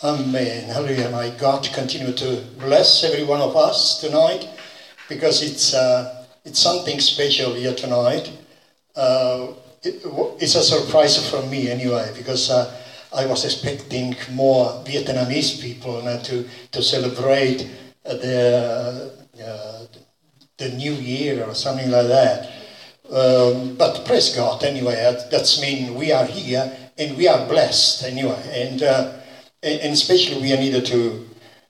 Amen. Hallelujah. My God continue to bless every one of us tonight because it's, uh, it's something special here tonight. Uh, it, it's a surprise for me anyway because uh, I was expecting more Vietnamese people to, to celebrate the, uh, the new year or something like that. Um, but praise God anyway, that's mean we are here and we are blessed anyway. And, uh, and especially we are needed to,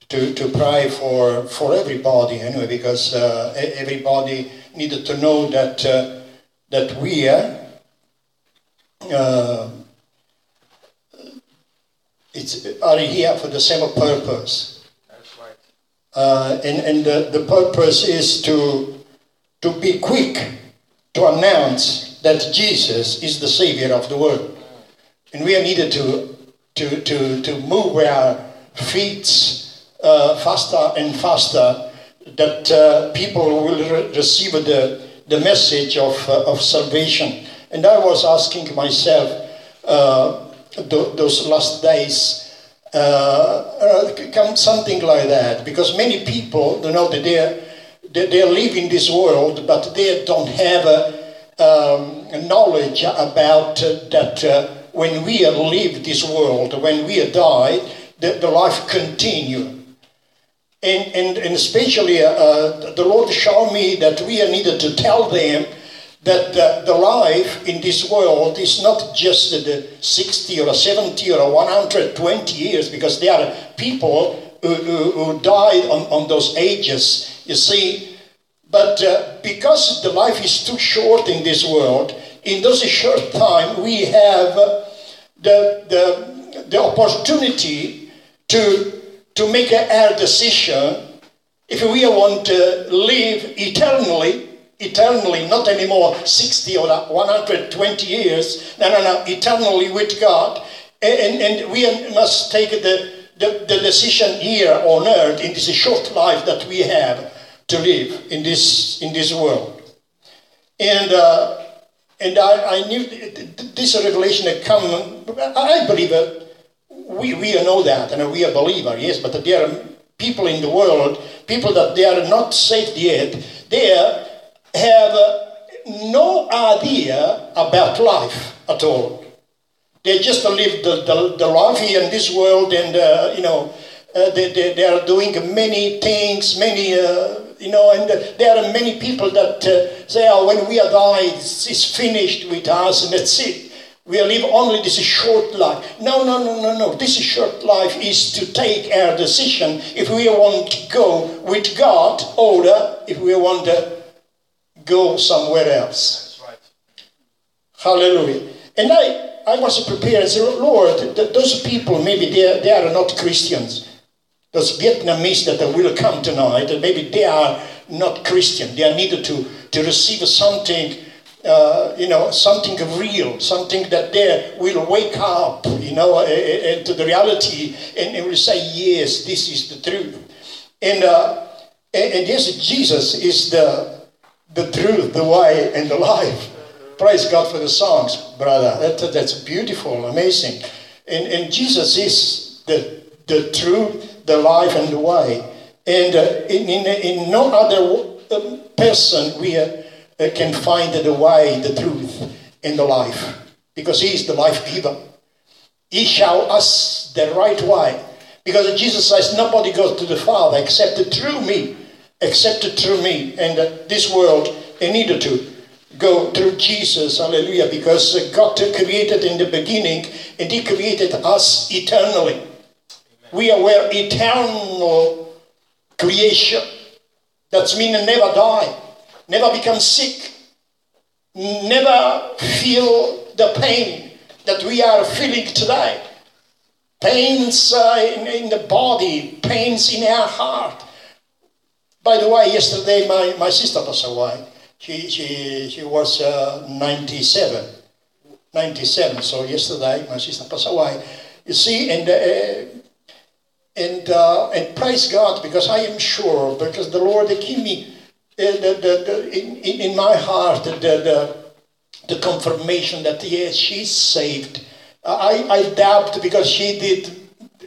to, to pray for, for everybody anyway, because uh, everybody needed to know that, uh, that we are uh, it's, are here for the same purpose. That's right. Uh, and and the, the purpose is to, to be quick to announce that Jesus is the Savior of the world. And we are needed to, to, to, to move our feet uh, faster and faster that uh, people will re- receive the, the message of, uh, of salvation. And I was asking myself uh, th- those last days, uh, uh, something like that, because many people, you know, that they, are, they, live this world, but they don't have um, knowledge about that when we leave this world, when we die, the, the life continue. And, and, and especially uh, the Lord showed me that we needed to tell them that the, the life in this world is not just the 60 or 70 or 120 years, because there are people who, who, who died on, on those ages, you see. But uh, because the life is too short in this world, in those short time, we have the, the, the opportunity to, to make a hard decision if we want to live eternally eternally, not anymore 60 or 120 years, no, no, no, eternally with God. And, and we must take the, the, the, decision here on earth in this short life that we have to live in this, in this world. And, uh, and I, I knew this revelation had come, I believe it, we, we know that, and we are believers, yes, but there are people in the world, people that they are not saved yet, they have no idea about life at all. They just live the, the, the life here in this world and, uh, you know, uh, they, they, they, are doing many things, many, uh, you know, and there are many people that uh, say, oh, when we are died, it's, finished with us and that's it. We live only this short life. No, no, no, no, no. This short life is to take our decision if we want to go with God or if we want to go somewhere else. Right. Hallelujah. And I, I was prepared and said, Lord, th- those people, maybe they they are not Christians. Those Vietnamese that will come tonight, maybe they are not Christian. They are needed to, to receive something, uh, you know, something real, something that they will wake up, you know, and to the reality and, and will say, yes, this is the truth. And, uh, and, and yes, Jesus is the the truth, the way, and the life. Praise God for the songs, brother. That, that's beautiful, amazing. And, and Jesus is the, the truth, the life, and the way. And uh, in, in, in, no other um, person we uh, can find the way, the truth, and the life. Because He is the life giver. He shall us the right way. Because Jesus says, nobody goes to the Father except through me accepted through me and that this world they needed to go through Jesus, hallelujah, because God created in the beginning and He created us eternally. We are where eternal creation. That's meaning never die, never become sick, never feel the pain that we are feeling today. Pains uh, in, in the body, pains in our heart by the way, yesterday my, my sister passed away. She, she, she was uh, 97. 97. So yesterday my sister passed away. You see, and uh, and uh, and praise God because I am sure because the Lord gave me uh, the, the, the, in, in my heart the, the, the confirmation that yes she's saved. I, I doubt because she did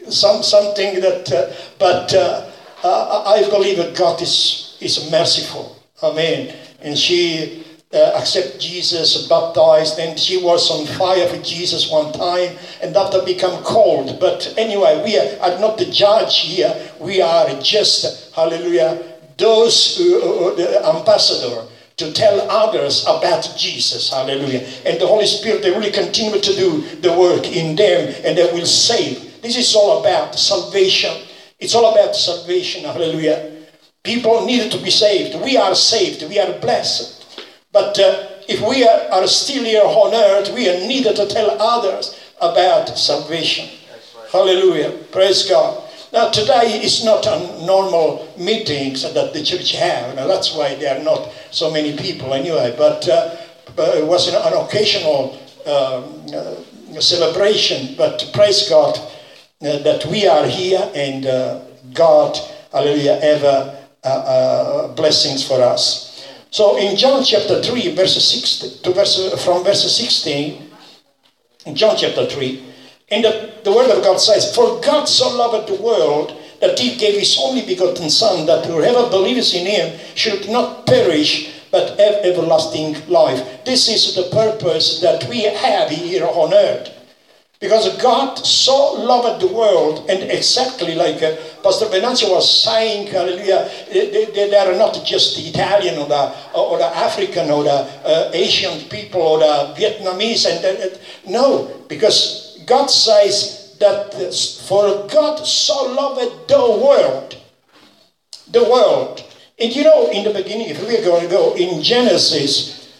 some, something that, uh, but uh, I believe that God is, is merciful. Amen. And she uh, accept Jesus, baptized, and she was on fire for Jesus one time, and after become cold. But anyway, we are, not the judge here. We are just, hallelujah, those uh, the ambassador to tell others about Jesus. Hallelujah. And the Holy Spirit, they really continue to do the work in them, and they will save. This is all about salvation. It's all about salvation. Hallelujah. People needed to be saved. We are saved. We are blessed. But uh, if we are, are, still here on earth, we are needed to tell others about salvation. Right. Hallelujah. Praise God. Now, today is not a normal meetings that the church have. Now, that's why there are not so many people anyway. But, uh, but it was an, an occasional um, uh, celebration. But praise God uh, that we are here and uh, God, hallelujah, ever uh, uh, blessings for us. So in John chapter 3, verse 6 to verse, from verse 16, in John chapter 3, and the, the word of God says, For God so loved the world that he gave his only begotten Son, that whoever believes in him should not perish, but have everlasting life. This is the purpose that we have here on earth. Because God so loved the world, and exactly like uh, Pastor Venancio was saying, hallelujah, they, they, they, are not just Italian or the, or the African or the uh, Asian people or the Vietnamese. And uh, No, because God says that for God so loved the world, the world. And you know, in the beginning, if we are going to go in Genesis,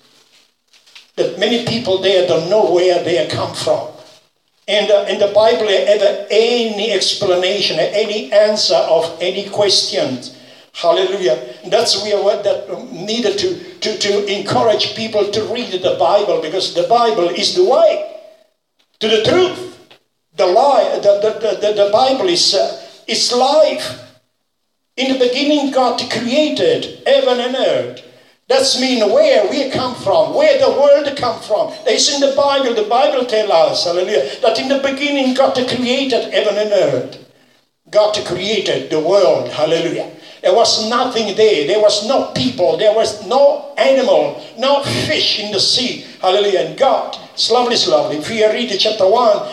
that many people there don't know where they come from. And uh, in the Bible, ever any explanation, any answer of any questions. Hallelujah. That's we are what that needed to, to, to encourage people to read the Bible because the Bible is the way to the truth. The lie, the, the, the, the Bible is, uh, is life. In the beginning, God created heaven and earth. That's mean where we come from, where the world come from. It's in the Bible. The Bible tells us, hallelujah, that in the beginning God created heaven and earth. God created the world, hallelujah. There was nothing there. There was no people. There was no animal, no fish in the sea. Hallelujah. And God, it's lovely, it's lovely. If we read chapter 1,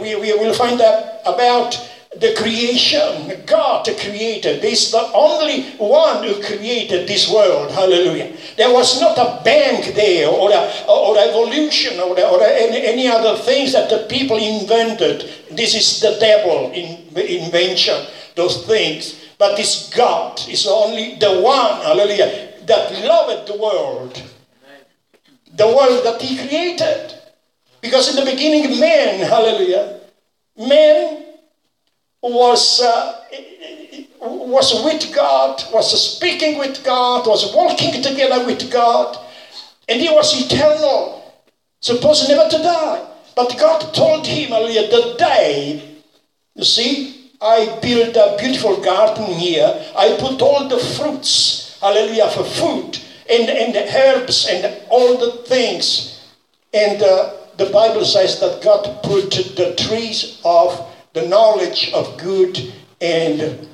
we, we will find out about the creation, God created. This the only one who created this world. Hallelujah. There was not a bank there or, a, or evolution or, or any, any other things that the people invented. This is the devil in, invention, those things. But this God is only the one, hallelujah, that loved the world. The world that he created. Because in the beginning, man, hallelujah, man was, uh, was with God, was speaking with God, was walking together with God, and he was eternal, supposed never to die. But God told him earlier the day, you see, I built a beautiful garden here. I put all the fruits, hallelujah, for food, and, and herbs and all the things. And uh, the Bible says that God put the trees of the knowledge of good and,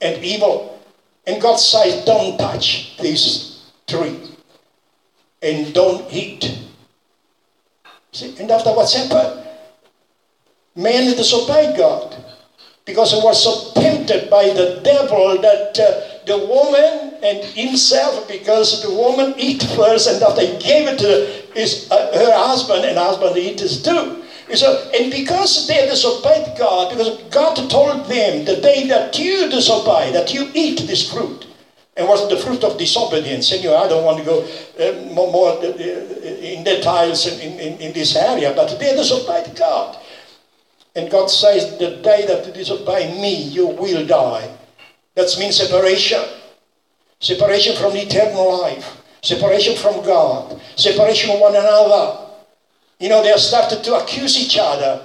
and evil. And God says, don't touch this tree and don't eat. See, and after what's happened, man disobeyed God because he was so tempted by the devil that uh, the woman and himself, because the woman eat first and after he gave it to his, uh, her husband, and husband eat too. So, and because they disobeyed God, because God told them the day that you disobey, that you eat this fruit, and was the fruit of disobedience. Anyway, I don't want to go uh, more, more uh, in details in, in, in, this area, but they disobeyed God. And God says, the day that you disobey me, you will die. That means separation. Separation from eternal life. Separation from God. Separation from one another. You know, they started to accuse each other,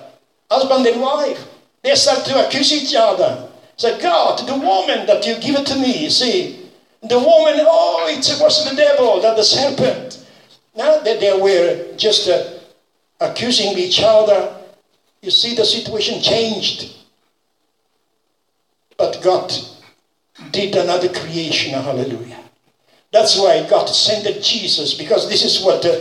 husband and wife. They started to accuse each other. Say, God, the woman that you give it to me, see, the woman, oh, it was the devil, that the serpent. Now that they were just uh, accusing each other, you see the situation changed. But God did another creation. Hallelujah. That's why God sent Jesus, because this is what uh,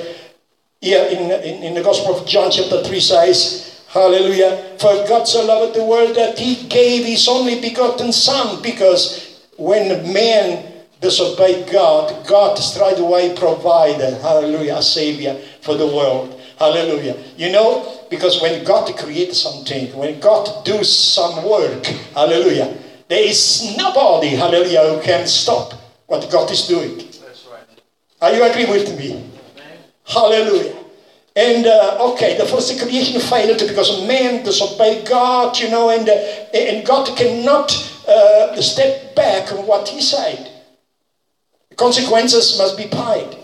here in, in, in the Gospel of John, chapter 3 says, Hallelujah. For God so loved the world that he gave his only begotten Son, because when man disobeyed God, God straight away provided, hallelujah, a Savior for the world. Hallelujah. You know, because when God creates something, when God does some work, hallelujah, there is nobody, hallelujah, who can stop what God is doing. That's right. Are you agree with me? Hallelujah. And uh, okay, the first creation failed because man disobeyed God, you know, and, uh, and God cannot uh, step back on what He said. The consequences must be paid.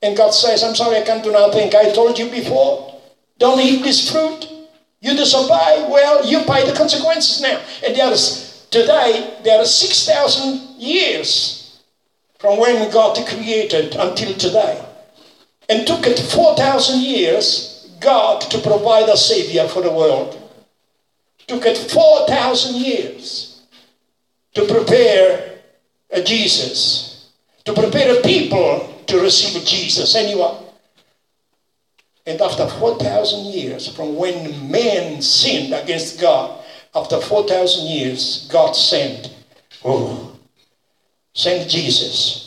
And God says, I'm sorry, I can't do nothing. I told you before, don't eat this fruit. You disobey, well, you pay the consequences now. And there is, today, there are 6,000 years from when God created until today. And took it 4,000 years, God, to provide a Savior for the world. Took it 4,000 years to prepare a Jesus, to prepare a people to receive Jesus. Anyone? And after 4,000 years, from when man sinned against God, after 4,000 years, God sent, oh, sent Jesus.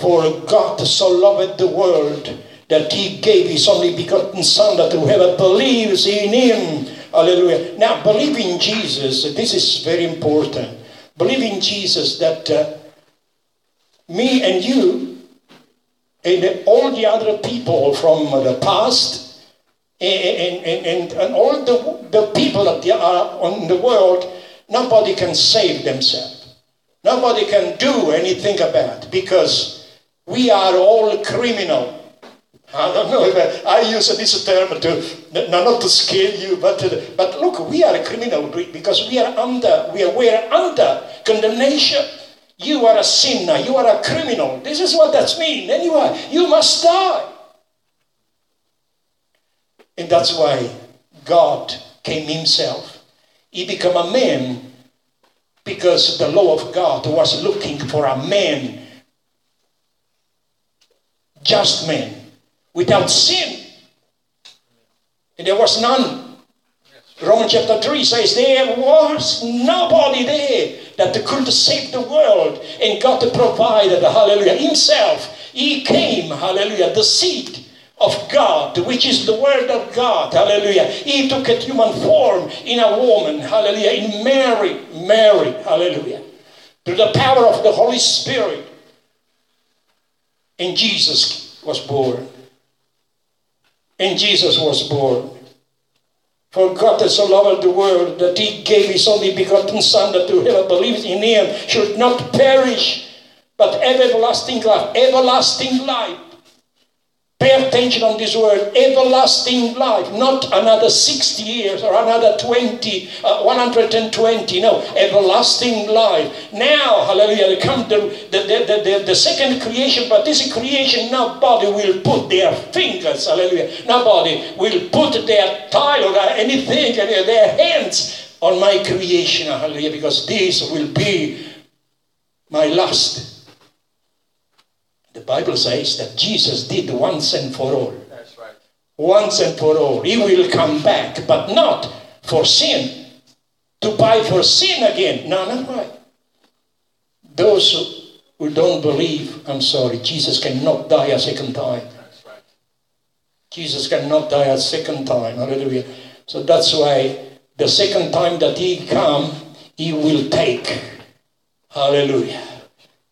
For God so loved the world that he gave his only begotten Son, that whoever believes in him, hallelujah. Now, believe in Jesus, this is very important. Believe in Jesus that uh, me and you and all the other people from the past and, and, and, and all the, the people that are on the world, nobody can save themselves. Nobody can do anything about because we are all criminal. I don't know if I, I use this term to not to scare you, but but look, we are a criminal because we are under we are, we are under condemnation. You are a sinner. You are a criminal. This is what that means. Anyway, you must die. And that's why God came himself. He became a man because the law of God was looking for a man, just man, without sin. And there was none. Romans chapter 3 says there was nobody there that could save the world and God provided, hallelujah, himself. He came, hallelujah, the seed of God, which is the word of God, hallelujah. He took a human form in a woman, hallelujah, in Mary, Mary, hallelujah. Through the power of the Holy Spirit. And Jesus was born. And Jesus was born. For God has so loved the world that he gave his only begotten Son, that whoever believes in him should not perish, but have everlasting life. Everlasting life. Pay attention on this word, everlasting life, not another 60 years or another 20, uh, 120, no, everlasting life. Now, hallelujah, come the, the, the, the, the second creation, but this creation, nobody will put their fingers, hallelujah, nobody will put their tile or anything, their hands on my creation, hallelujah, because this will be my last the Bible says that Jesus did once and for all. That's right. Once and for all. He will come back, but not for sin. To buy for sin again. No, not right. Those who don't believe, I'm sorry, Jesus cannot die a second time. That's right. Jesus cannot die a second time. Hallelujah. So that's why the second time that he come, he will take. Hallelujah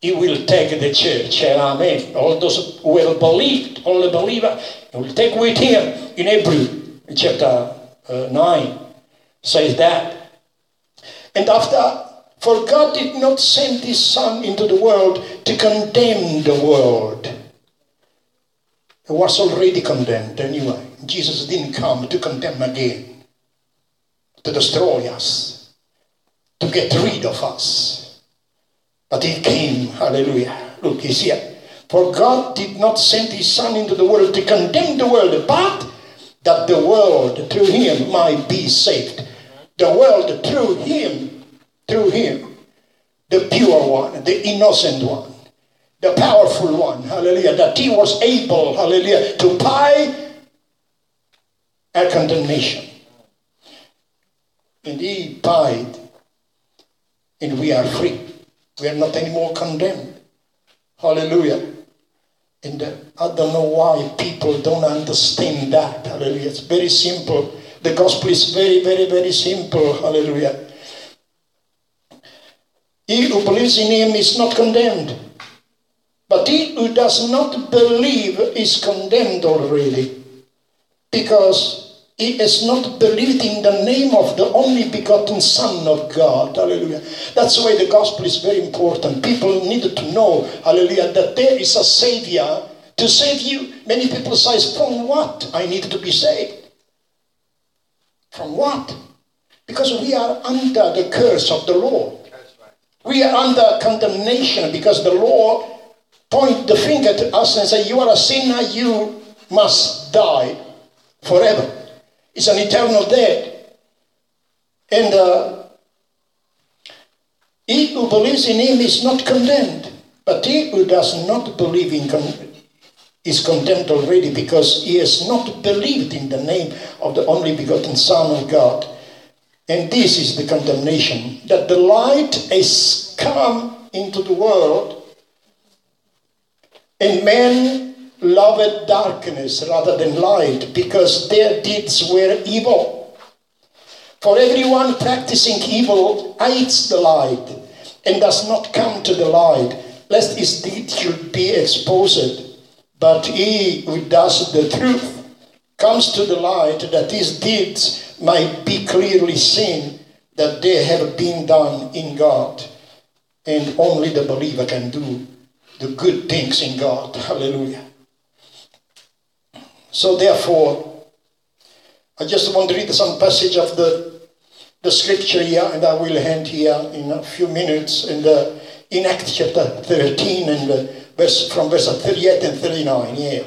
he will take the church. Amen. All those who have believed, all the believer, he will take with him in Hebrew chapter uh, 9 says that. And after, for God did not send his son into the world to condemn the world. It was already condemned anyway. Jesus didn't come to condemn again, to destroy us, to get rid of us. But he came, hallelujah. Look, he's here. For God did not send his Son into the world to condemn the world, but that the world through him might be saved. the world through him, through him, the pure one, the innocent one, the powerful one, hallelujah, that he was able, hallelujah, to pay our condemnation. And he paid, and we are free. We are not anymore condemned. Hallelujah. And uh, I don't know why people don't understand that. Hallelujah. It's very simple. The gospel is very, very, very simple. Hallelujah. He who believes in him is not condemned. But he who does not believe is condemned already. Because he has not believed in the name of the only begotten Son of God. Hallelujah. That's why the gospel is very important. People need to know, hallelujah, that there is a Savior to save you. Many people say, From what I need to be saved? From what? Because we are under the curse of the law. We are under condemnation because the law point the finger to us and say, You are a sinner, you must die forever. It's an eternal death. And uh, he who believes in him is not condemned. But he who does not believe in con- is condemned already because he has not believed in the name of the only begotten Son of God. And this is the condemnation that the light has come into the world, and men loved darkness rather than light because their deeds were evil. For everyone practicing evil hates the light and does not come to the light, lest his deed should be exposed. But he who does the truth comes to the light that his deeds might be clearly seen that they have been done in God. And only the believer can do the good things in God. Hallelujah. So therefore, I just want to read some passage of the, the scripture here, and I will end here in a few minutes in, the, in Acts chapter 13 and verse, from verse 38 and 39. Yeah.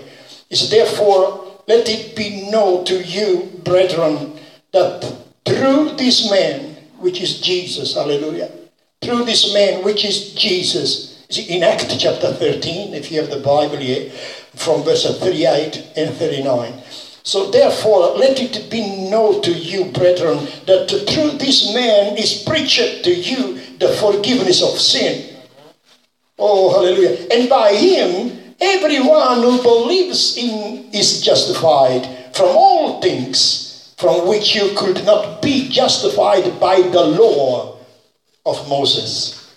It's therefore, let it be known to you, brethren, that through this man, which is Jesus, hallelujah, through this man, which is Jesus, in Acts chapter 13, if you have the Bible here, from verse 38 and 39. So therefore, let it be known to you, brethren, that through this man is preached to you the forgiveness of sin. Oh, hallelujah. And by him, everyone who believes in is justified from all things from which you could not be justified by the law of Moses.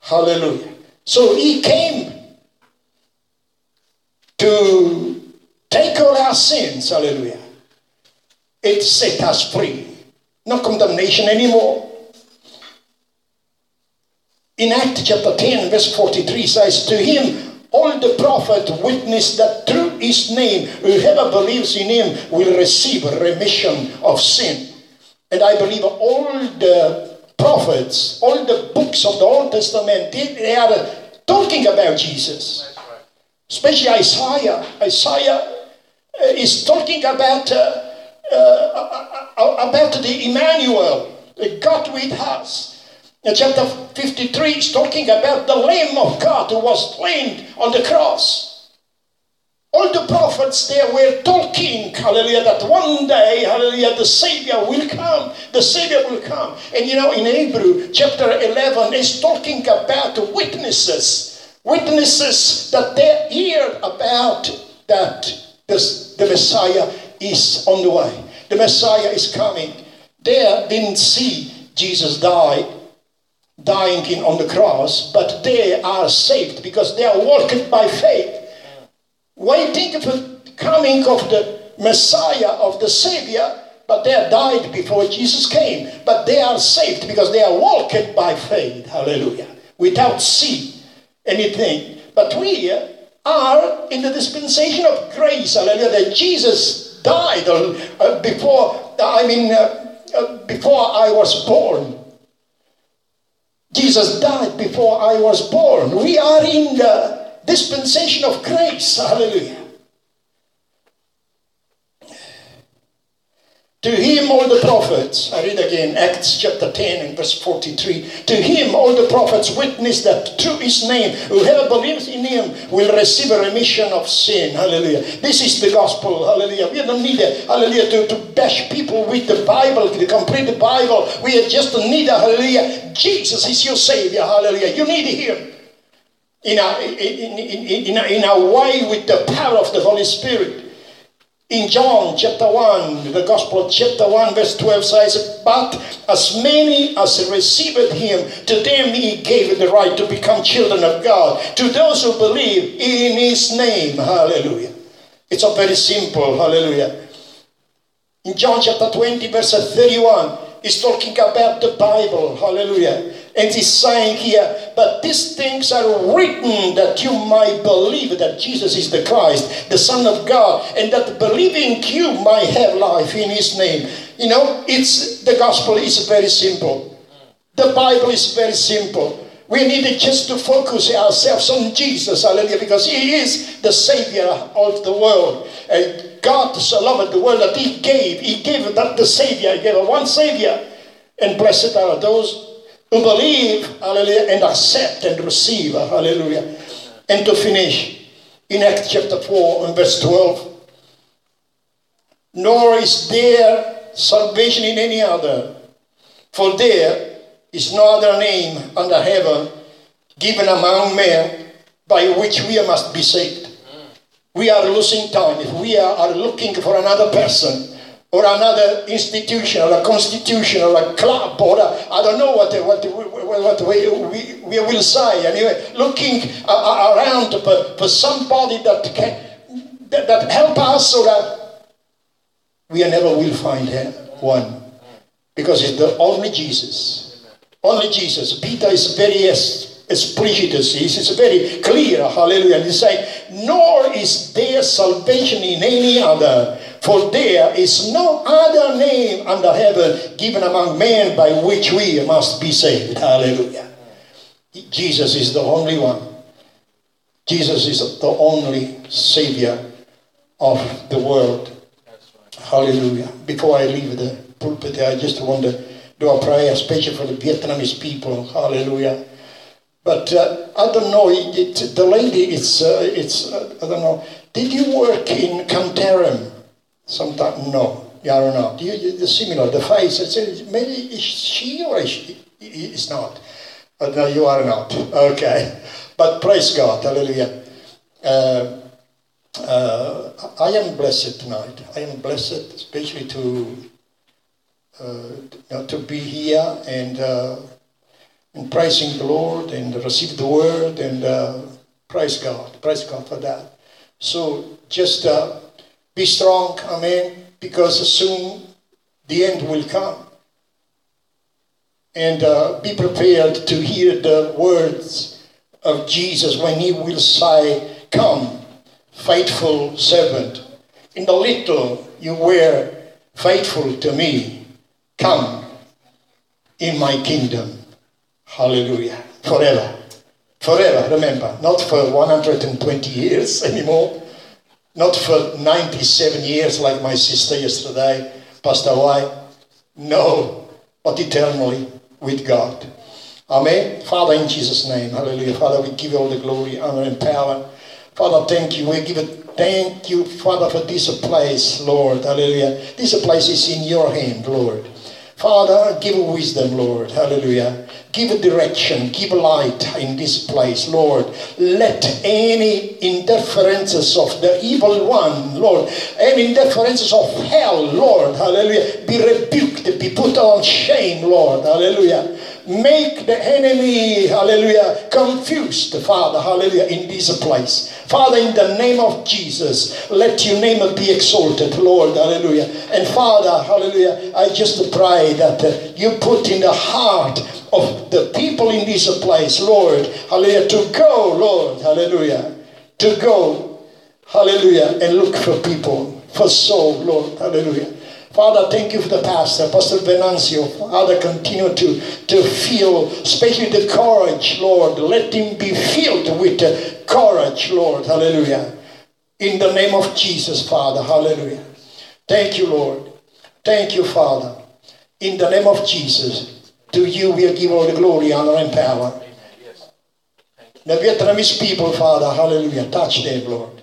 Hallelujah. So he came to take all our sins, hallelujah. It set us free. No condemnation anymore. In Acts chapter 10, verse 43 says, To him all the prophets witness that through his name whoever believes in him will receive remission of sin. And I believe all the prophets, all the books of the Old Testament, they are talking about Jesus especially Isaiah. Isaiah is talking about uh, uh, about the Emmanuel, God with us. In chapter 53 is talking about the Lamb of God who was slain on the cross. All the prophets there were talking, hallelujah, that one day, hallelujah, the Savior will come. The Savior will come. And you know, in Hebrew, chapter 11 is talking about witnesses witnesses that they hear about that this, the Messiah is on the way. The Messiah is coming. They didn't see Jesus die, dying in, on the cross, but they are saved because they are walking by faith, waiting for the coming of the Messiah, of the Savior, but they died before Jesus came. But they are saved because they are walking by faith. Hallelujah. Without seeing anything. But we are in the dispensation of grace, hallelujah, that Jesus died uh, before, I mean, uh, uh, before I was born. Jesus died before I was born. We are in the dispensation of grace, hallelujah. To him all the prophets, I read again, Acts chapter 10 and verse 43. To him all the prophets witness that through his name, whoever believes in him will receive a remission of sin. Hallelujah. This is the gospel. Hallelujah. We don't need, a, hallelujah, to, to bash people with the Bible, to complete the Bible. We just need, a, hallelujah, Jesus is your Savior. Hallelujah. You need him. In a, in, in, in, a, in a way with the power of the Holy Spirit. In John chapter 1, the Gospel chapter 1, verse 12 says, But as many as received him, to them he gave the right to become children of God, to those who believe in his name. Hallelujah. It's a very simple, hallelujah. In John chapter 20, verse 31, he's talking about the Bible, hallelujah. And he's saying here, but these things are written that you might believe that Jesus is the Christ, the Son of God, and that believing you might have life in his name. You know, it's the gospel is very simple. The Bible is very simple. We need just to focus ourselves on Jesus, hallelujah, because He is the Savior of the world. And God so loved the world that He gave. He gave that the Savior. He gave one Savior. And blessed are those who believe, hallelujah, and accept and receive, hallelujah. And to finish, in Acts chapter 4 and verse 12, nor is there salvation in any other, for there is no other name under heaven given among men by which we must be saved. We are losing time if we are looking for another person or another institution or a constitution or a club or I don't know what what what, we, we, we will say. Anyway looking around for, for somebody that can that, that help us so that we never will find one. Because it's the only Jesus. Only Jesus. Peter is very explicit. He's very clear. Hallelujah. He's saying nor is there salvation in any other for there is no other name under heaven given among men by which we must be saved. Hallelujah. Jesus is the only one. Jesus is the only Savior of the world. Hallelujah. Before I leave the pulpit, I just want to do a prayer, especially for the Vietnamese people. Hallelujah. But uh, I don't know, it, it, the lady, it's, uh, it's uh, I don't know, did you work in Cantarum? Sometimes, no, you are not. You, you, similar, the face, it's, maybe is she or she? It's not. But no, you are not. Okay. But praise God, hallelujah. Uh, uh, I am blessed tonight. I am blessed, especially to uh, know, to be here and uh, and praising the Lord and receive the word and uh, praise God. Praise God for that. So just uh, be strong, amen, because soon the end will come. And uh, be prepared to hear the words of Jesus when he will say, Come, faithful servant. In the little you were faithful to me. Come in my kingdom. Hallelujah. Forever. Forever, remember, not for 120 years anymore not for 97 years like my sister yesterday, passed away. No, but eternally with God. Amen. Father, in Jesus' name, hallelujah. Father, we give you all the glory, honor, and power. Father, thank you. We give it, thank you, Father, for this place, Lord. Hallelujah. This place is in your hand, Lord. Father, give wisdom, Lord. Hallelujah. Give direction, give light in this place, Lord. Let any interferences of the evil one, Lord, any interferences of hell, Lord, hallelujah, be rebuked, be put on shame, Lord, hallelujah. Make the enemy, hallelujah, confused, Father, hallelujah, in this place. Father, in the name of Jesus, let your name be exalted, Lord, hallelujah. And Father, hallelujah, I just pray that you put in the heart of the people in this place, Lord, hallelujah, to go, Lord, hallelujah, to go, hallelujah, and look for people, for soul, Lord, hallelujah. Father, thank you for the pastor, Pastor Venancio. Father, continue to, to feel, especially the courage, Lord. Let him be filled with courage, Lord. Hallelujah. In the name of Jesus, Father. Hallelujah. Thank you, Lord. Thank you, Father. In the name of Jesus, to you we'll give all the glory, honor, and power. The Vietnamese people, Father, hallelujah, touch them, Lord.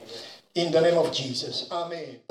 In the name of Jesus. Amen.